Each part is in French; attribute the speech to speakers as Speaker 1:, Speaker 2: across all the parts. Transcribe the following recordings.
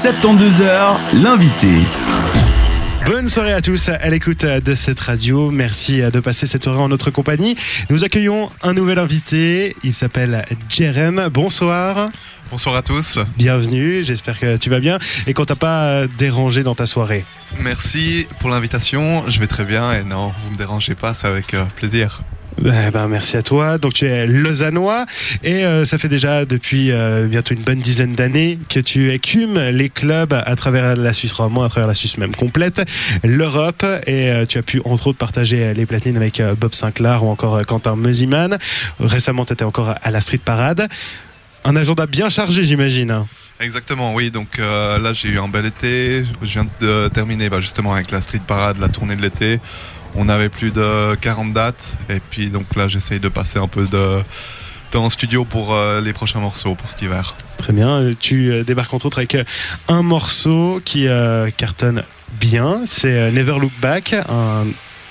Speaker 1: 72 heures, l'invité.
Speaker 2: Bonne soirée à tous à l'écoute de cette radio. Merci de passer cette soirée en notre compagnie. Nous accueillons un nouvel invité. Il s'appelle Jerem. Bonsoir.
Speaker 3: Bonsoir à tous.
Speaker 2: Bienvenue. J'espère que tu vas bien et qu'on t'a pas dérangé dans ta soirée.
Speaker 3: Merci pour l'invitation. Je vais très bien et non, vous me dérangez pas, c'est avec euh, plaisir.
Speaker 2: Eh ben, merci à toi. Donc tu es lausannois et euh, ça fait déjà depuis euh, bientôt une bonne dizaine d'années que tu écumes les clubs à travers la Suisse romande, à travers la Suisse même complète, l'Europe et euh, tu as pu entre autres partager les platines avec Bob Sinclair ou encore Quentin Meusiman. Récemment tu étais encore à la Street Parade. Un agenda bien chargé j'imagine.
Speaker 3: Exactement, oui. Donc là, j'ai eu un bel été. Je viens de terminer bah, justement avec la Street Parade, la tournée de l'été. On avait plus de 40 dates. Et puis donc là, j'essaye de passer un peu de temps en studio pour euh, les prochains morceaux pour cet hiver.
Speaker 2: Très bien. Tu euh, débarques entre autres avec euh, un morceau qui cartonne bien. C'est Never Look Back, un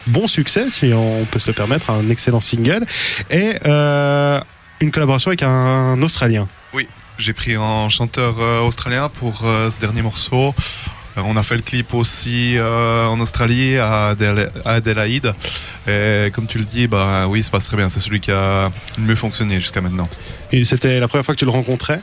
Speaker 2: bon succès, si on peut se le permettre, un excellent single. Et une collaboration avec un Australien.
Speaker 3: Oui, j'ai pris un chanteur australien pour ce dernier morceau. Euh, on a fait le clip aussi euh, en Australie, à, Adelaide. Et comme tu le dis, bah oui, ça passe très bien. C'est celui qui a le mieux fonctionné jusqu'à maintenant.
Speaker 2: Et c'était la première fois que tu le rencontrais?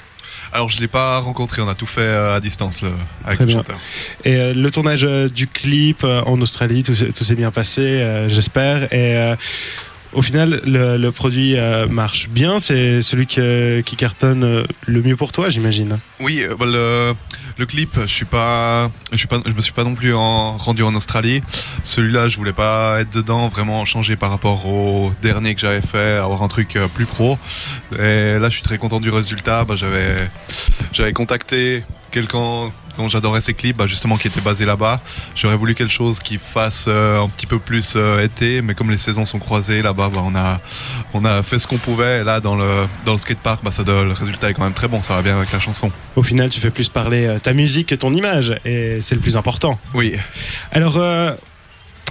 Speaker 3: Alors je ne l'ai pas rencontré, on a tout fait euh, à distance avec le chanteur.
Speaker 2: Et le tournage du clip en Australie, tout, s'est bien passé, j'espère. Et au final, le, produit euh, marche bien. C'est celui qui, cartonne euh, le mieux pour toi, j'imagine.
Speaker 3: Oui, euh, bah, le, clip, je suis pas, je me suis pas non plus rendu en Australie. Celui-là, je voulais pas être dedans, vraiment changer par rapport au dernier que j'avais fait, avoir un truc plus pro. Et là, je suis très content du résultat. Bah, j'avais, j'avais contacté quelqu'un dont j'adorais ses clips, bah, justement qui était basé là-bas. J'aurais voulu quelque chose qui fasse euh, un petit peu plus euh, été, mais comme les saisons sont croisées là-bas, bah, on a on a fait ce qu'on pouvait. Et là, dans le dans le skatepark, bah, ça le résultat est quand même très bon. Ça va bien avec la chanson.
Speaker 2: Au final, tu fais plus parler euh, ta musique que ton image, et c'est le plus important.
Speaker 3: Oui.
Speaker 2: Alors.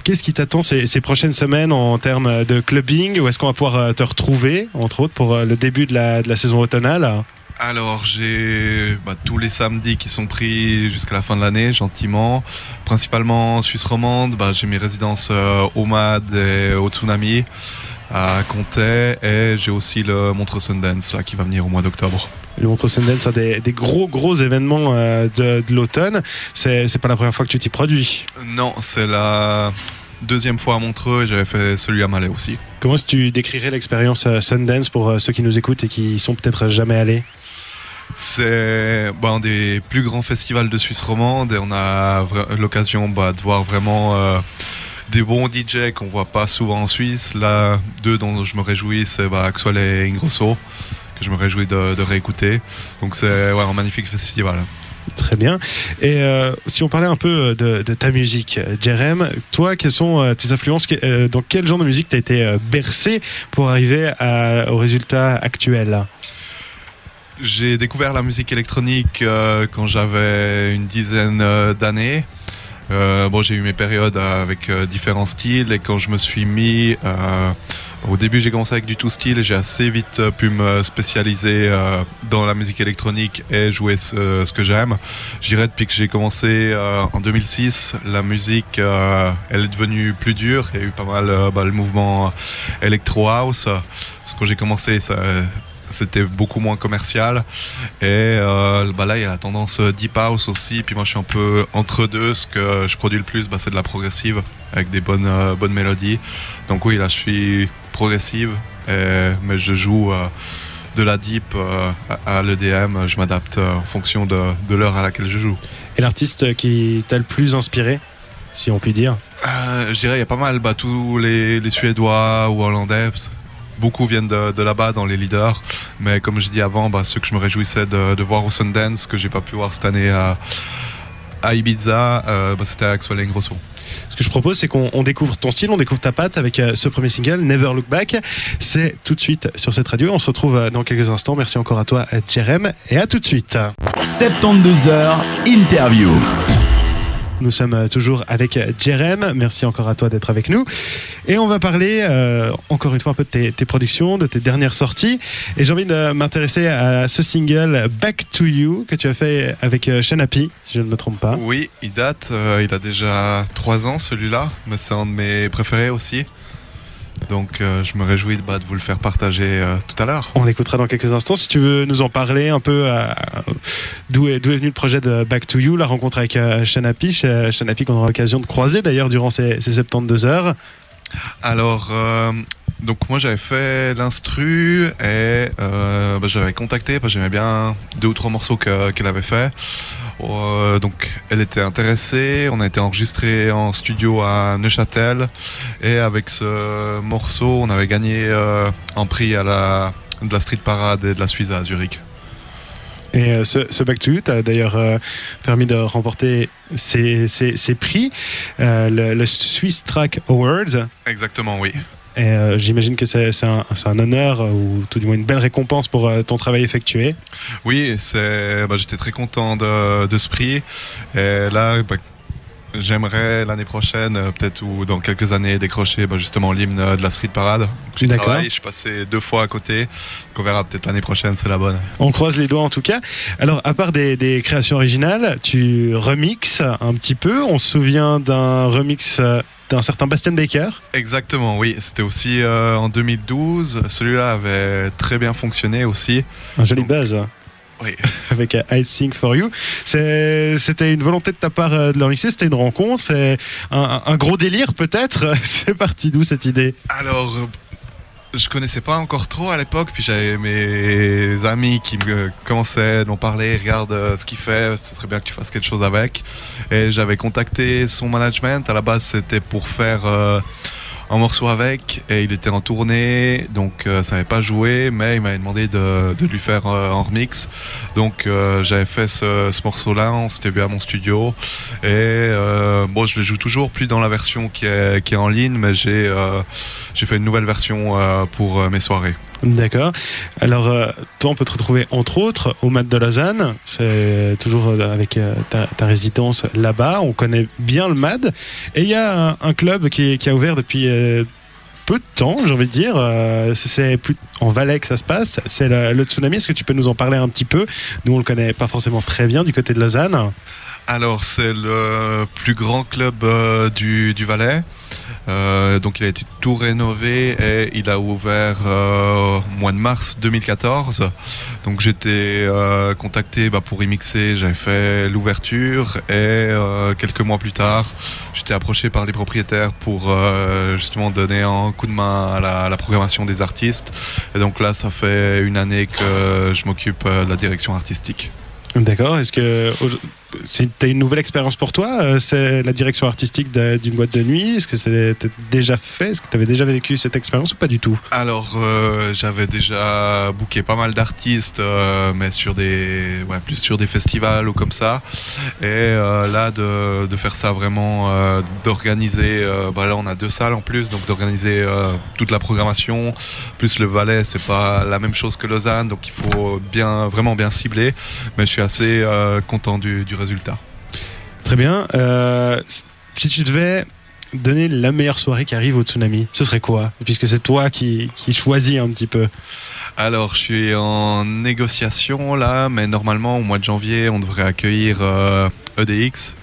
Speaker 2: Qu'est-ce qui t'attend ces, ces, prochaines semaines en termes de clubbing? Où est-ce qu'on va pouvoir te retrouver, entre autres, pour le début de la, de la saison automnale?
Speaker 3: Alors j'ai bah, tous les samedis qui sont pris jusqu'à la fin de l'année, gentiment. Principalement en Suisse romande, bah, j'ai mes résidences euh, au MAD et au Tsunami à Comté et j'ai aussi le Montreux Sundance là, qui va venir au mois d'octobre.
Speaker 2: Le Montreux Sundance, c'est des, des, gros gros événements euh, de, de l'automne. C'est, c'est pas la première fois que tu t'y produis?
Speaker 3: Non, c'est la deuxième fois à Montreux et j'avais fait celui à Malais aussi.
Speaker 2: Comment est-ce que tu décrirais l'expérience euh, Sundance pour ceux qui nous écoutent et qui sont peut-être jamais allés?
Speaker 3: C'est bah, un des plus grands festivals de Suisse romande et on a l'occasion bah, de voir vraiment euh, des bons DJ qu'on voit pas souvent en Suisse. Là, deux dont je me réjouis, c'est bah, Axel et Ingrosso, que je me réjouis de, réécouter. Donc c'est un magnifique festival.
Speaker 2: Très bien. Et euh, si on parlait un peu de, ta musique, Jerem, toi, quelles sont euh, tes influences Dans quel genre de musique tu as été bercé pour arriver au résultat actuel?
Speaker 3: J'ai découvert la musique électronique euh, quand j'avais une dizaine euh, d'années. Euh, bon, j'ai eu mes périodes avec différents styles et quand je me suis mis, au début j'ai commencé avec du tout style et j'ai assez vite pu me spécialiser dans la musique électronique et jouer ce, que j'aime. J'irais depuis que j'ai commencé en 2006, la musique elle est devenue plus dure. Il y a eu pas mal bah, le mouvement electro house. Parce que quand j'ai commencé, ça, c'était beaucoup moins commercial. Et euh, bah là, il y a la tendance deep house aussi. Puis moi, je suis un peu entre deux. Ce que je produis le plus, bah, c'est de la progressive avec des bonnes, euh, bonnes mélodies. Donc oui, là, je suis progressive, mais je joue euh, de la deep à, l'EDM. Je m'adapte en fonction de, l'heure à laquelle je joue.
Speaker 2: Et l'artiste qui t'a le plus inspiré, si on peut dire?
Speaker 3: Je dirais, il y a pas mal, bah, tous les, les Suédois ou Hollandais beaucoup viennent de, là-bas dans les leaders. Mais comme je dis avant, bah, ceux que je me réjouissais de, voir au Sundance, que j'ai pas pu voir cette année à, Ibiza, euh, bah, c'était Axel Ingrosso.
Speaker 2: Ce que je propose, c'est qu'on découvre ton style, on découvre ta patte avec euh, ce premier single, Never Look Back. C'est tout de suite sur cette radio. On se retrouve euh, dans quelques instants. Merci encore à toi, Jerem, et à tout de suite.
Speaker 1: 72 heures interview.
Speaker 2: Nous sommes euh, toujours avec Jerem. Merci encore à toi d'être avec nous. Et on va parler euh, encore une fois un peu de tes, productions, de tes dernières sorties. Et j'ai envie de m'intéresser à ce single Back to You que tu as fait avec euh, Shanapi, si je ne me trompe pas.
Speaker 3: Oui, il date, euh, il a déjà trois ans celui-là, mais c'est un de mes préférés aussi. Donc euh, je me réjouis de, bah, de vous le faire partager euh, tout à l'heure.
Speaker 2: On l'écoutera dans quelques instants. Si tu veux nous en parler un peu, euh, d'où est, est venu le projet de Back to You, la rencontre avec Shanapi, Sh- Shanapi qu'on aura l'occasion de croiser d'ailleurs durant ces, ces 72 heures.
Speaker 3: Alors, euh, donc moi j'avais fait l'instru et euh, bah, j'avais contacté parce que j'aimais bien deux ou trois morceaux que- qu'elle avait fait. Euh, donc elle était intéressée, on a été enregistré en studio à Neuchâtel et avec ce morceau on avait gagné euh, un prix à la, de la Street Parade et de la Suisse à Zurich.
Speaker 2: Et euh, ce, ce Back to You t'a d'ailleurs permis de remporter ces, prix, euh, le, le Swiss Track Award.
Speaker 3: Exactement, oui.
Speaker 2: Et euh, j'imagine que c'est un, honneur euh, ou tout du moins une belle récompense pour euh, ton travail effectué.
Speaker 3: Oui, bah, j'étais très content de, de ce prix. Et là, bah, j'aimerais l'année prochaine, peut-être ou dans quelques années, décrocher bah, justement l'hymne de la Street Parade.
Speaker 2: D'accord.
Speaker 3: je suis passé deux fois à côté. On verra peut-être l'année prochaine, c'est la bonne.
Speaker 2: On croise les doigts en tout cas. Alors, à part des, des créations originales, tu remixes un petit peu. On se souvient d'un remix d'un certain Bastian Baker.
Speaker 3: Exactement, oui. C'était aussi euh, en 2012. Celui-là avait très bien fonctionné aussi.
Speaker 2: Un joli
Speaker 3: Donc,
Speaker 2: buzz.
Speaker 3: oui.
Speaker 2: Avec euh, I Sing For You. C'était une volonté de ta part euh, de le remixer, c'était une rencontre, c'est un, un gros délire peut-être. C'est parti d'où cette idée?
Speaker 3: Alors, je connaissais pas encore trop à l'époque, puis j'avais mes amis qui me commençaient d'en parler, regarde euh, ce qu'il fait, ce serait bien que tu fasses quelque chose avec. Et j'avais contacté son management, à la base c'était pour faire euh, morceau avec, et il était en tournée, donc euh, ça n'avait pas joué, mais il m'avait demandé de, lui faire euh, un remix. Donc euh, j'avais fait ce, ce morceau-là, on s'était vu à mon studio, et bon, je le joue toujours plus dans la version qui est, en ligne, mais j'ai fait une nouvelle version pour mes soirées.
Speaker 2: D'accord. Alors, euh, toi, on peut te retrouver entre autres au MAD de Lausanne. C'est toujours euh, avec euh, ta, résidence là-bas. On connaît bien le MAD. Et il y a un, club qui, a ouvert depuis peu de temps, j'ai envie de dire. C'est- c'est plus en Valais que ça se passe. C'est le, le Tsunami. Est-ce que tu peux nous en parler un petit peu? Nous, on le connaît pas forcément très bien du côté de Lausanne.
Speaker 3: Alors, c'est le plus grand club euh, du, du Valais. Euh, donc, il a été tout rénové et il a ouvert euh, au mois de mars 2014. Donc, j'étais euh, contacté bah, pour y mixer. J'avais fait l'ouverture et euh, quelques mois plus tard, j'étais approché par les propriétaires pour justement donner un coup de main à la, à la programmation des artistes. Et donc là, ça fait une année que je m'occupe de la direction artistique.
Speaker 2: D'accord. Est-ce que t'as une nouvelle expérience pour toi euh, C'est la direction artistique d'une boîte de nuit. Est-ce que c'était déjà fait Est-ce que tu avais déjà vécu cette expérience ou pas du tout?
Speaker 3: Alors, euh, j'avais déjà booké pas mal d'artistes, euh, mais sur des, plus sur des festivals ou comme ça. Et là, de, faire ça vraiment, d'organiser. bah là, on a deux salles en plus, donc d'organiser toute la programmation. Plus le Valais, c'est pas la même chose que Lausanne, donc il faut bien, vraiment bien cibler. Mais je suis assez content du, du résultat.
Speaker 2: Très bien. Euh, si tu devais donner la meilleure soirée qui arrive au tsunami, ce serait quoi Puisque c'est toi qui, qui choisis un petit peu.
Speaker 3: Alors, je suis en négociation là, mais normalement, au mois de janvier, on devrait accueillir euh, EDX.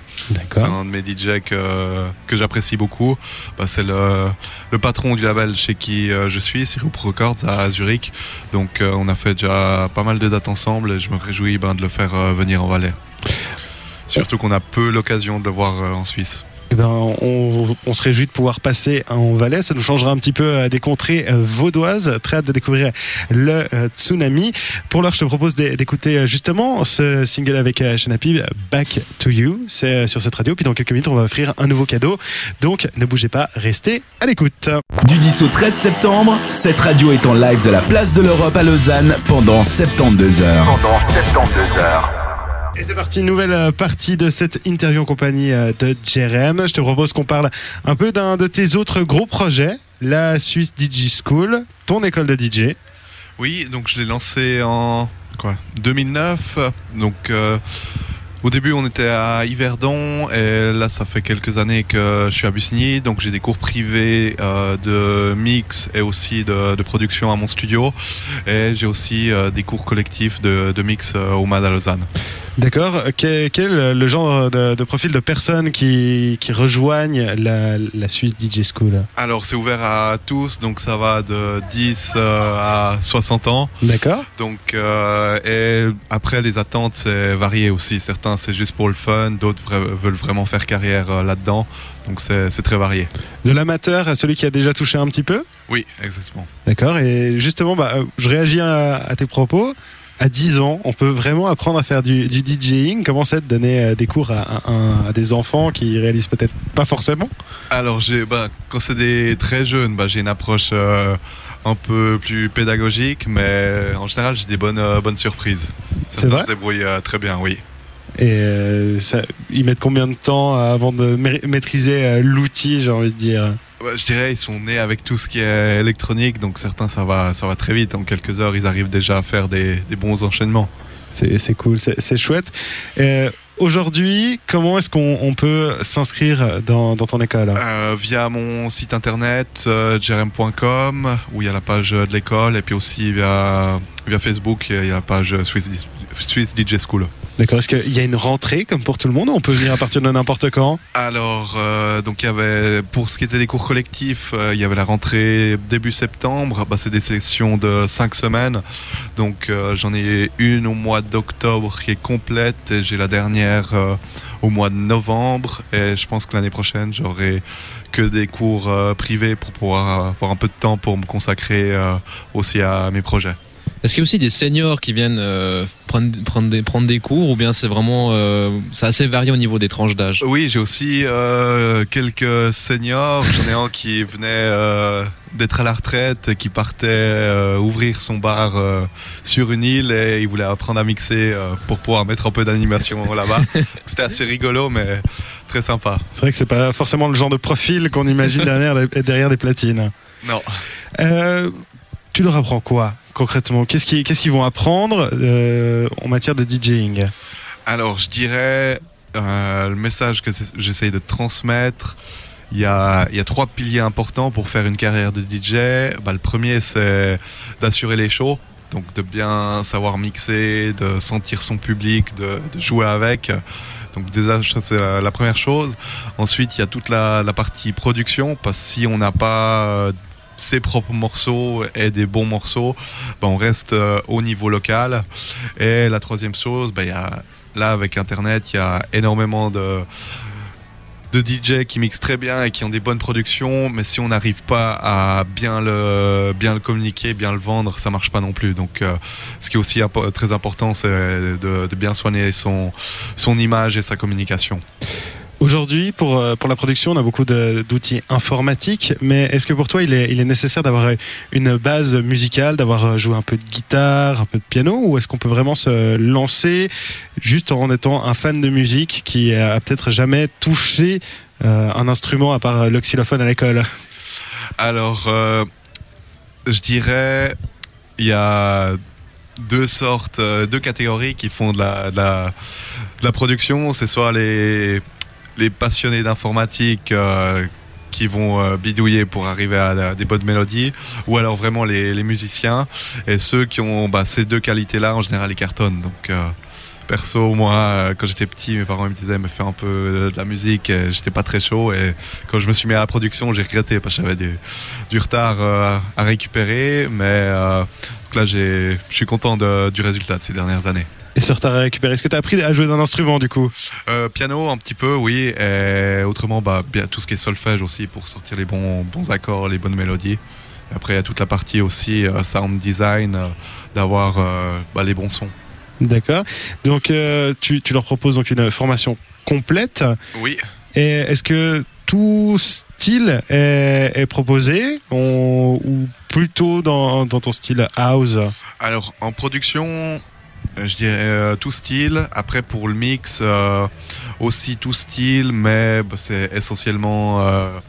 Speaker 3: C'est un de mes DJ que, que j'apprécie beaucoup. Bah, c'est le, le patron du label chez qui euh, je suis, Sirup Records à Zurich. Donc euh, on a fait déjà pas mal de dates ensemble et je me réjouis ben, de le faire venir en Valais. Surtout qu'on a peu l'occasion de le voir euh, en Suisse.
Speaker 2: Eh ben, on, on se réjouit de pouvoir passer en Valais. Ça nous changera un petit peu euh, des contrées euh, vaudoises. Très hâte de découvrir le tsunami. Pour l'heure, je te propose d'é- d'écouter justement ce single avec Shanapi, Back to You. C'est sur cette radio. Puis dans quelques minutes, on va offrir un nouveau cadeau. Donc ne bougez pas, restez à l'écoute.
Speaker 1: Du 10 au 13 septembre, cette radio est en live de la place de l'Europe à Lausanne pendant 72 heures.
Speaker 4: pendant 72 heures.
Speaker 2: Et c'est parti, nouvelle euh, partie de cette interview en compagnie euh, de Jerem. Je te propose qu'on parle un peu d'un de tes autres gros projets, la Swiss DJ School, ton école de DJ.
Speaker 3: Oui, donc je l'ai lancé en quoi 2009. Donc euh, Au début, on était à Yverdon et là, ça fait quelques années que je suis à Bussigny. Donc, j'ai des cours privés euh, de mix et aussi de, de production à mon studio. Et j'ai aussi euh, des cours collectifs de, de mix euh, au MAD à Lausanne.
Speaker 2: D'accord. Quel, quel est le genre de, de profil de personnes qui, qui rejoignent la, la Suisse DJ School?
Speaker 3: Alors, c'est ouvert à tous. Donc, ça va de 10 euh, à 60 ans.
Speaker 2: D'accord.
Speaker 3: Donc, et après, les attentes, c'est varié aussi. Certains, c'est juste pour le fun. D'autres veulent vraiment faire carrière euh, là-dedans. Donc, c'est très varié.
Speaker 2: De l'amateur à celui qui a déjà touché un petit peu?
Speaker 3: Oui, exactement.
Speaker 2: D'accord. Et justement, bah, euh, je réagis à, à tes propos. À 10 ans, on peut vraiment apprendre à faire du, du DJing. Comment c'est de donner euh, des cours à, à- à des enfants qui réalisent peut-être pas forcément?
Speaker 3: Alors, j'ai, bah, quand c'est des très jeunes, bah, j'ai une approche euh, un peu plus pédagogique, mais en général, j'ai des bonnes, euh, bonnes surprises.
Speaker 2: C'est vrai?
Speaker 3: se débrouillent euh, très bien, oui.
Speaker 2: Et euh, ça- ils mettent combien de temps avant de ma- maîtriser euh, l'outil, j'ai envie de dire?
Speaker 3: Bah, je dirais, ils sont nés avec tout ce qui est électronique, donc certains, ça va, ça va très vite. En quelques heures, ils arrivent déjà à faire des, des bons enchaînements.
Speaker 2: C'est cool, c'est chouette. Euh, Aujourd'hui, comment est-ce qu'on on peut s'inscrire dans, dans ton école?
Speaker 3: Euh, via mon site internet euh, jerem.com où il y a la page de l'école et puis aussi via, via Facebook il y a la page Swiss, Swiss DJ School.
Speaker 2: D'accord, est-ce qu'il y a une rentrée comme pour tout le monde on peut venir à partir de n'importe quand
Speaker 3: Alors euh, donc il y avait pour ce qui était des cours collectifs euh, il y avait la rentrée début septembre bah, c'est des sessions de 5 semaines donc euh, j'en ai une au mois d'octobre qui est complète et j'ai la dernière au mois de novembre et je pense que l'année prochaine j'aurai que des cours privés pour pouvoir avoir un peu de temps pour me consacrer aussi à mes projets.
Speaker 5: Est-ce qu'il y a aussi des seniors qui viennent euh, prendre, prendre, des, prendre des cours ou bien c'est vraiment euh, c'est assez varié au niveau des tranches d'âge?
Speaker 3: Oui, j'ai aussi euh, quelques seniors. J'en ai un qui venait euh, d'être à la retraite, et qui partait euh, ouvrir son bar euh, sur une île et il voulait apprendre à mixer euh, pour pouvoir mettre un peu d'animation là-bas. C'était assez rigolo, mais très sympa.
Speaker 2: C'est vrai que c'est pas forcément le genre de profil qu'on imagine derrière, des- derrière des platines.
Speaker 3: Non.
Speaker 2: Euh, tu leur apprends quoi concrètement? Qu'est-ce qu'ils qu'est-ce qu'ils vont apprendre euh, en matière de DJing?
Speaker 3: Alors, je dirais euh, le message que j'essaye de transmettre. Il y, a, il y a trois piliers importants pour faire une carrière de DJ. Bah, le premier, c'est d'assurer les shows. Donc de bien savoir mixer, de sentir son public, de, jouer avec. Donc déjà, ça c'est la, la première chose. Ensuite, il y a toute la, la partie production, parce que si on n'a pas euh, ses propres morceaux et des bons morceaux, bah, on reste euh, au niveau local. Et la troisième chose, il y a, là avec Internet, il y a énormément de de DJ qui mixent très bien et qui ont des bonnes productions, mais si on n'arrive pas à bien le, bien le communiquer, bien le vendre, ça marche pas non plus. Donc, euh, ce qui est aussi très important, c'est de, de bien soigner son, son image et sa communication.
Speaker 2: Aujourd'hui, pour, euh, pour la production, on a beaucoup d'outils informatiques, mais est-ce que pour toi, il est, il est nécessaire d'avoir une base musicale, d'avoir euh, joué un peu de guitare, un peu de piano, ou est-ce qu'on peut vraiment se lancer juste en étant un fan de musique qui a peut-être jamais touché euh, un instrument à part le xylophone à l'école?
Speaker 3: Alors, euh, je dirais, il y a deux sortes, euh, deux catégories qui font de la, de la production. C'est soit les, les passionnés d'informatique euh, qui vont euh, bidouiller pour arriver à, des bonnes mélodies, ou alors vraiment les, musiciens. Et ceux qui ont bah, ces deux qualités-là, en général, ils cartonnent. Donc, euh, perso, moi, quand j'étais petit, mes parents me disaient, me fais un peu de la musique, j'étais pas très chaud. Et quand je me suis mis à la production, j'ai regretté parce que j'avais du, retard à récupérer. Mais donc là, je suis content du résultat de ces dernières années.
Speaker 2: Et sur ta récupéré, est-ce que tu as appris à jouer d'un instrument du coup?
Speaker 3: Euh, piano un petit peu, oui. Et autrement, bah, bien, tout ce qui est solfège aussi pour sortir les bons, bons accords, les bonnes mélodies. Et après, il y a toute la partie aussi euh, sound design, euh, d'avoir bah, les bons sons.
Speaker 2: D'accord. Donc tu, tu leur proposes donc une formation complète.
Speaker 3: Oui.
Speaker 2: Et est-ce que tout style est, est proposé on- ou plutôt dans, dans ton style house?
Speaker 3: Alors, en production, je dirais euh, tout style. Après, pour le mix, euh, aussi tout style, mais bah, c'est essentiellement euh,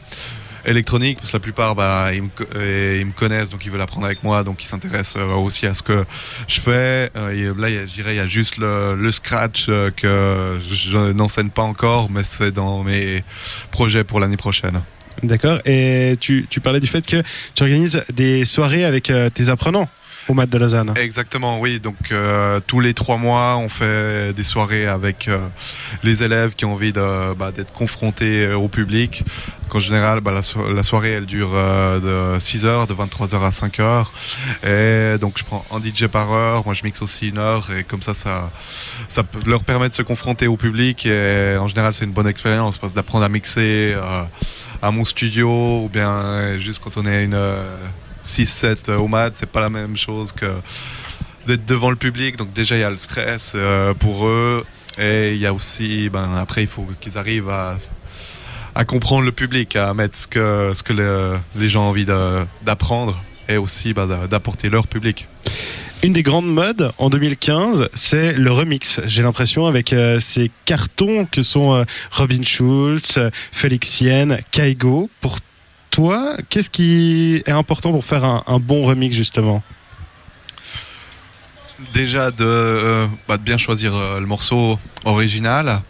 Speaker 3: électronique, parce que la plupart, bah, ils, me, connaissent, donc ils veulent apprendre avec moi, donc ils s'intéressent euh, aussi à ce que je fais. Euh, là, je dirais, il y a juste le, scratch euh, que je n'enseigne pas encore, mais c'est dans mes projets pour l'année prochaine.
Speaker 2: D'accord. Et tu, parlais du fait que tu organises des soirées avec euh, tes apprenants au Mat de Lausanne.
Speaker 3: Exactement, oui. Donc euh, tous les trois mois, on fait des soirées avec euh, les élèves qui ont envie bah, d'être confrontés euh, au public. En général, bah, la, so- la soirée, elle dure euh, de 6 heures, de 23 heures à 5 heures. Et donc je prends un DJ par heure. Moi, je mixe aussi une heure. Et comme ça, ça, leur permet de se confronter au public. Et en général, c'est une bonne expérience parce d'apprendre à mixer à mon studio ou bien juste quand on est une 6-7 au mat, c'est pas la même chose que d'être devant le public. Donc déjà, il y a le stress euh, pour eux. Et il y a aussi, ben, après, il faut qu'ils arrivent à, comprendre le public, à mettre ce que, ce que le- les gens ont envie d'apprendre et aussi ben, d'a- d'apporter leur public.
Speaker 2: Une des grandes modes en 2015, c'est le remix. J'ai l'impression avec euh, ces cartons que sont euh, Robin Schulz, euh, Félix Kaigo. Pour toi, qu'est-ce qui est important pour faire un, bon remix justement?
Speaker 3: Déjà de, euh, bah, de bien choisir euh, le morceau original.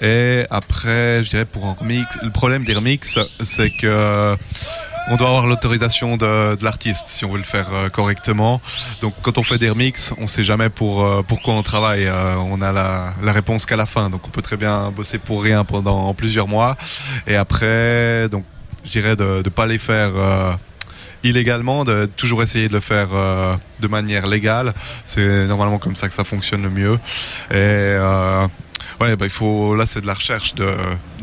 Speaker 3: Et après, je dirais pour un remix, le problème des remixes, c'est que euh, on doit avoir l'autorisation de, l'artiste si on veut le faire correctement. Donc quand on fait des remixes, on sait jamais pour pourquoi on travaille. On a la réponse qu'à la fin. Donc on peut très bien bosser pour rien pendant plusieurs mois. Et après, donc je dirais de ne pas les faire euh, illégalement, de toujours essayer de le faire euh, de manière légale. C'est normalement comme ça que ça fonctionne le mieux. Et euh, ouais, bah, il faut là c'est de la recherche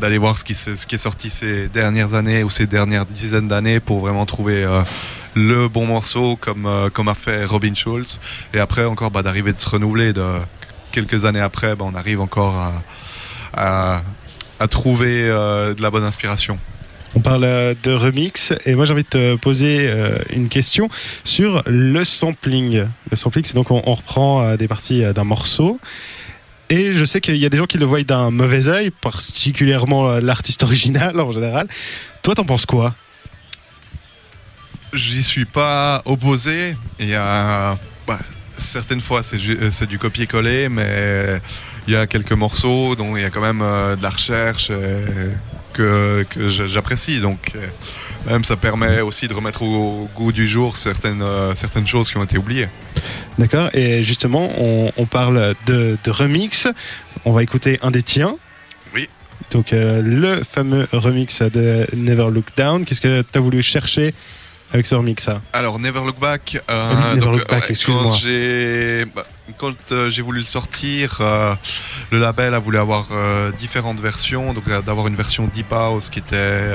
Speaker 3: d'aller voir ce qui est sorti ces dernières années ou ces dernières dizaines d'années pour vraiment trouver le bon morceau comme comme a fait Robin Schulz. Et après encore bah, d'arriver de se renouveler de quelques années après, bah, on arrive encore à à, trouver de la bonne inspiration.
Speaker 2: On parle euh, de remix et moi j'ai envie de te poser euh, une question sur le sampling. Le sampling, c'est donc on, reprend euh, des parties d'un morceau. Et je sais qu'il y a des gens qui le voient d'un mauvais œil, particulièrement l'artiste original en général. Toi, t'en penses quoi?
Speaker 3: J'y suis pas opposé. Il y a bah, certaines fois c'est du copier-coller, mais il y a quelques morceaux dont il y a quand même de la recherche que, j'apprécie. Donc euh, même ça permet aussi de remettre au, goût du jour certaines euh, certaines choses qui ont été oubliées.
Speaker 2: D'accord Et justement, on, on parle de, de remix. On va écouter un des tiens.
Speaker 3: Oui.
Speaker 2: Donc euh, le fameux remix de Never Look Down. Qu'est-ce que tu as voulu chercher avec ce remix ça
Speaker 3: Alors Never Look Back. euh,
Speaker 2: Never
Speaker 3: donc,
Speaker 2: Look Back,
Speaker 3: ouais,
Speaker 2: excuse-moi.
Speaker 3: J'ai bah, quand euh, j'ai voulu le sortir, euh, le label a voulu avoir euh, différentes versions, donc d'avoir une version deep house qui était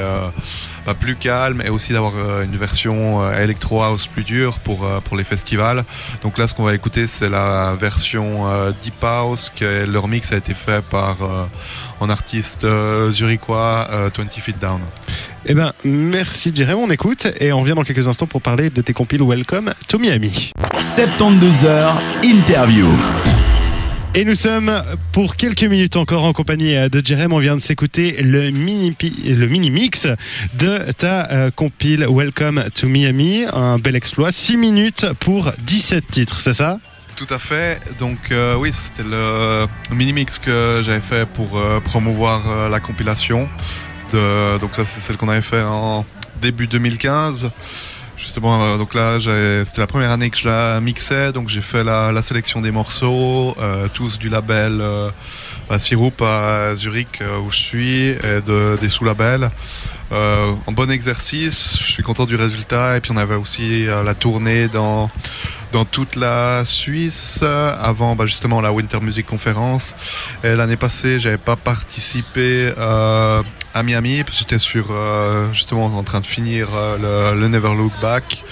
Speaker 3: bah, plus calme et aussi d'avoir une version electro house plus dure pour pour les festivals. Donc là, ce qu'on va écouter, c'est la version deep house que leur mix a été fait par un artiste zurichois, euh, 20 Feet Down.
Speaker 2: Eh ben, merci Jérém, on écoute et on revient dans quelques instants pour parler de tes compiles Welcome to Miami.
Speaker 1: 72 heures interview.
Speaker 2: Et nous sommes pour quelques minutes encore en compagnie euh, de Jérém. On vient de s'écouter le mini, pi- le mini mix de ta euh, compile Welcome to Miami. Un bel exploit. 6 minutes pour 17 titres, c'est ça?
Speaker 3: Tout à fait. Donc euh, oui, c'était le mini-mix que j'avais fait pour euh, promouvoir euh, la compilation. Donc ça, c'est celle qu'on avait fait en début 2015. Justement, euh, donc là, c'était la première année que je la mixais, donc j'ai fait la, sélection des morceaux, euh, tous du label euh, bah, Siroup à Zurich euh, où je suis, et de, des sous-labels. En bon exercice, je suis content du résultat. Et puis on avait aussi la tournée dans dans toute la Suisse avant bah, justement la Winter Music Conference. Et l'année passée, j'avais pas participé à Miami parce que j'étais sur euh, justement en train de finir euh, le, Never Look Back.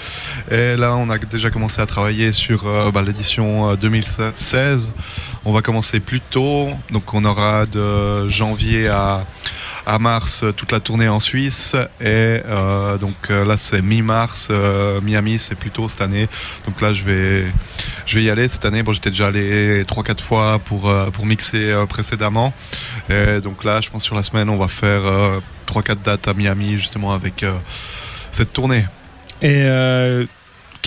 Speaker 3: Et là, on a déjà commencé à travailler sur euh, bah, l'édition euh, 2016. On va commencer plus tôt, donc on aura de janvier à à mars euh, toute la tournée en Suisse. Et euh, donc euh, là c'est mi-mars euh, Miami c'est plutôt cette année. Donc là je vais je vais y aller cette année. Bon j'étais déjà allé trois quatre fois pour euh, pour mixer précédemment. Et donc là je pense sur la semaine on va faire euh, 3-4 dates à Miami justement avec cette tournée.
Speaker 2: Et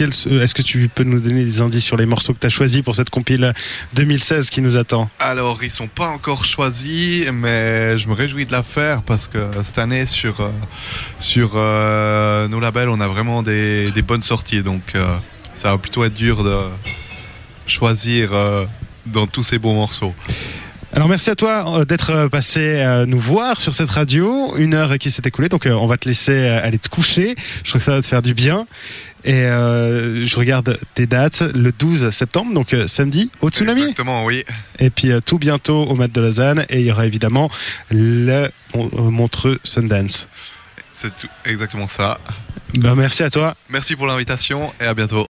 Speaker 2: est-ce que tu peux nous donner des indices sur les morceaux que tu as choisis pour cette compile 2016 qui nous attend
Speaker 3: Alors, ils sont pas encore choisis, mais je me réjouis de la faire parce que cette année, sur, euh, sur euh, nos labels, on a vraiment des, des bonnes sorties. Donc, euh, ça va plutôt être dur de choisir euh, dans tous ces beaux morceaux.
Speaker 2: Alors merci à toi d'être passé nous voir sur cette radio. Une heure qui s'est écoulée, donc on va te laisser aller te coucher. Je crois que ça va te faire du bien. Et euh, je regarde tes dates, le 12 septembre, donc euh, samedi, au Tsunami.
Speaker 3: Exactement, oui.
Speaker 2: Et puis euh, tout bientôt au Mat de Lausanne. Et il y aura évidemment le Mon- Montreux Sundance.
Speaker 3: C'est tout- exactement ça.
Speaker 2: Ben, merci à toi.
Speaker 3: Merci pour l'invitation et à bientôt.